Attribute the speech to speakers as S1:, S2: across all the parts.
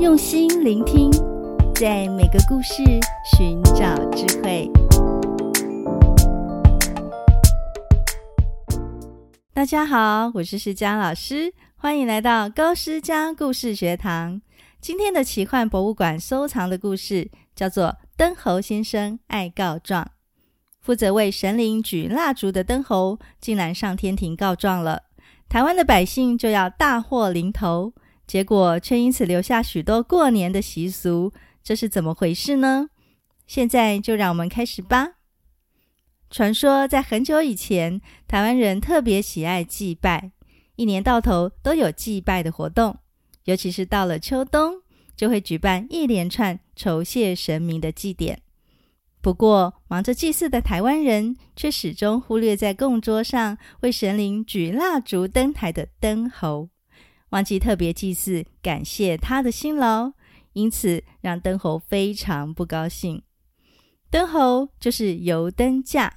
S1: 用心聆听，在每个故事寻找智慧。大家好，我是诗佳老师，欢迎来到高诗佳故事学堂。今天的奇幻博物馆收藏的故事叫做《灯猴先生爱告状》。负责为神灵举蜡烛的灯猴，竟然上天庭告状了。台湾的百姓就要大祸临头。结果却因此留下许多过年的习俗，这是怎么回事呢？现在就让我们开始吧。传说在很久以前，台湾人特别喜爱祭拜，一年到头都有祭拜的活动，尤其是到了秋冬，就会举办一连串酬谢神明的祭典。不过，忙着祭祀的台湾人却始终忽略在供桌上为神灵举蜡烛灯台的灯猴。忘记特别祭祀，感谢他的辛劳，因此让灯猴非常不高兴。灯猴就是油灯架，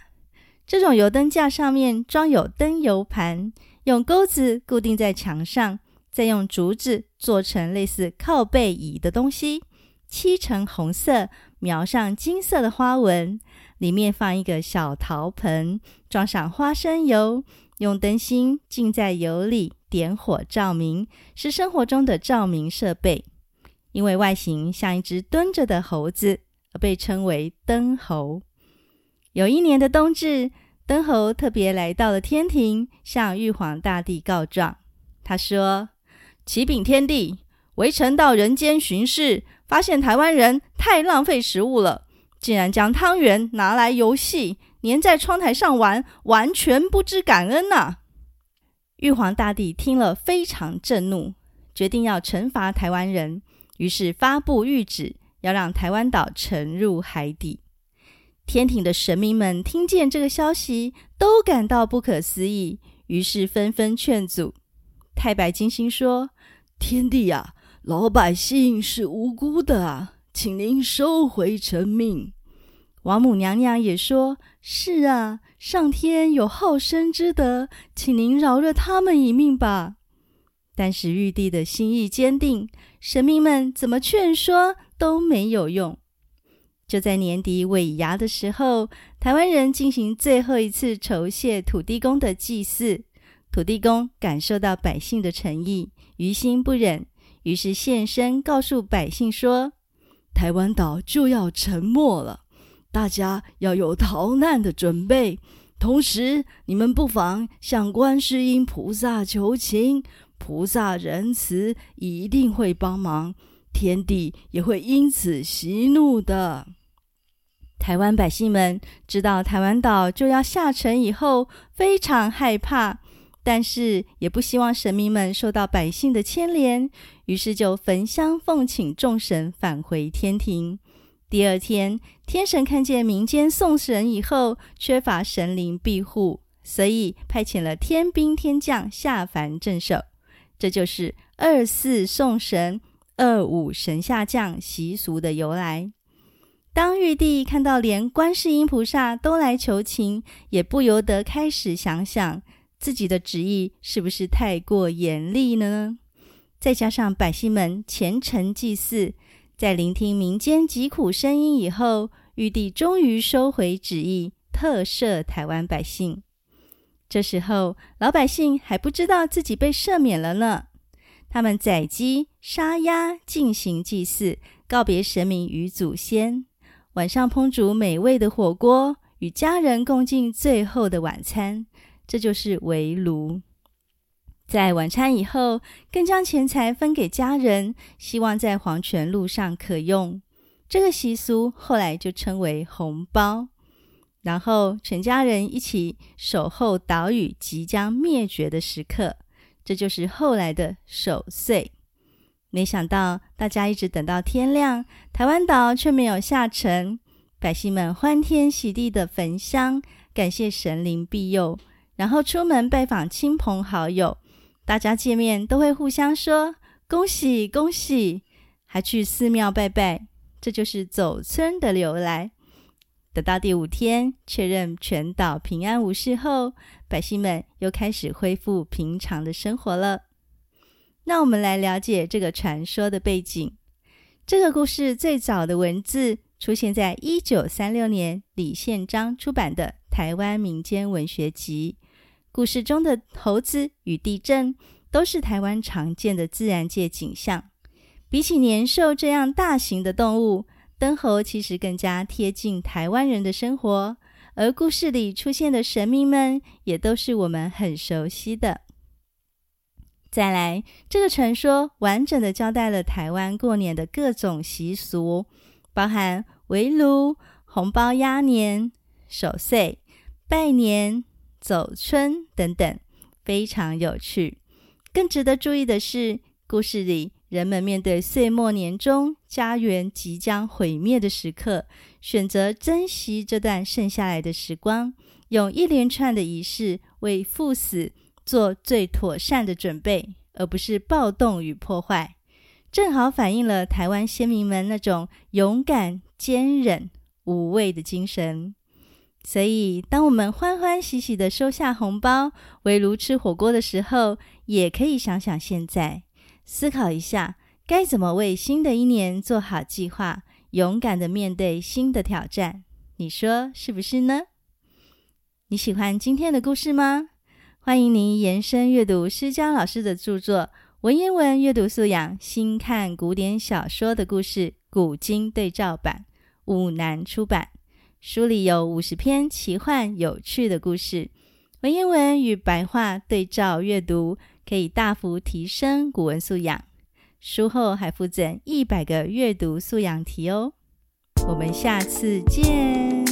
S1: 这种油灯架上面装有灯油盘，用钩子固定在墙上，再用竹子做成类似靠背椅的东西，漆成红色，描上金色的花纹，里面放一个小陶盆，装上花生油，用灯芯浸在油里。点火照明是生活中的照明设备，因为外形像一只蹲着的猴子，而被称为灯猴。有一年的冬至，灯猴特别来到了天庭，向玉皇大帝告状。他说：“启禀天帝，微臣到人间巡视，发现台湾人太浪费食物了，竟然将汤圆拿来游戏，粘在窗台上玩，完全不知感恩呐、！”玉皇大帝听了非常震怒，决定要惩罚台湾人，于是发布谕旨，要让台湾岛沉入海底。天庭的神明们听见这个消息，都感到不可思议，于是纷纷劝阻。太白金星说：“天帝呀，老百姓是无辜的啊，请您收回成命。”王母娘娘也说：“是啊。”上天有好生之德，请您饶了他们一命吧。但是玉帝的心意坚定，神明们怎么劝说都没有用。就在年底尾牙的时候，台湾人进行最后一次酬谢土地公的祭祀。土地公感受到百姓的诚意，于心不忍，于是现身告诉百姓说：“台湾岛就要沉没了。”大家要有逃难的准备，同时你们不妨向观世音菩萨求情，菩萨仁慈，一定会帮忙，天地也会因此息怒的。台湾百姓们知道台湾岛就要下沉以后，非常害怕，但是也不希望神明们受到百姓的牵连，于是就焚香奉请众神返回天庭。第二天，天神看见民间送神以后缺乏神灵庇护，所以派遣了天兵天将下凡镇守。这就是二四送神、二五神下降习俗的由来。当玉帝看到连观世音菩萨都来求情，也不由得开始想想自己的旨意是不是太过严厉呢？再加上百姓们虔诚祭祀。在聆听民间疾苦声音以后，玉帝终于收回旨意，特赦台湾百姓。这时候，老百姓还不知道自己被赦免了呢。他们宰鸡杀鸭进行祭祀，告别神明与祖先。晚上烹煮美味的火锅，与家人共进最后的晚餐，这就是围炉。在晚餐以后，更将钱财分给家人，希望在黄泉路上可用。这个习俗后来就称为红包。然后全家人一起守候岛屿即将灭绝的时刻，这就是后来的守岁。没想到大家一直等到天亮，台湾岛却没有下沉。百姓们欢天喜地的焚香，感谢神灵庇佑，然后出门拜访亲朋好友。大家见面都会互相说恭喜恭喜，还去寺庙拜拜，这就是走村的由来。等到第五天，确认全岛平安无事后，百姓们又开始恢复平常的生活了。那我们来了解这个传说的背景。这个故事最早的文字出现在一九三六年李宪章出版的《台湾民间文学集》。故事中的猴子与地震都是台湾常见的自然界景象。比起年兽这样大型的动物，灯猴其实更加贴近台湾人的生活。而故事里出现的神明们，也都是我们很熟悉的。再来，这个传说完整的交代了台湾过年的各种习俗，包含围炉、红包压年、守岁、拜年、走春等等，非常有趣。更值得注意的是，故事里人们面对岁末年终、家园即将毁灭的时刻，选择珍惜这段剩下来的时光，用一连串的仪式为赴死做最妥善的准备，而不是暴动与破坏，正好反映了台湾先民们那种勇敢、坚忍、无畏的精神。所以，当我们欢欢喜喜的收下红包、围炉吃火锅的时候，也可以想想现在，思考一下该怎么为新的一年做好计划，勇敢的面对新的挑战。你说是不是呢？你喜欢今天的故事吗？欢迎您延伸阅读诗佳老师的著作《文言文阅读素养：新看古典小说的故事古今对照版》，五南出版。书里有五十篇奇幻有趣的故事，文言文与白话对照阅读，可以大幅提升古文素养。书后还附赠一百个阅读素养题哦。我们下次见。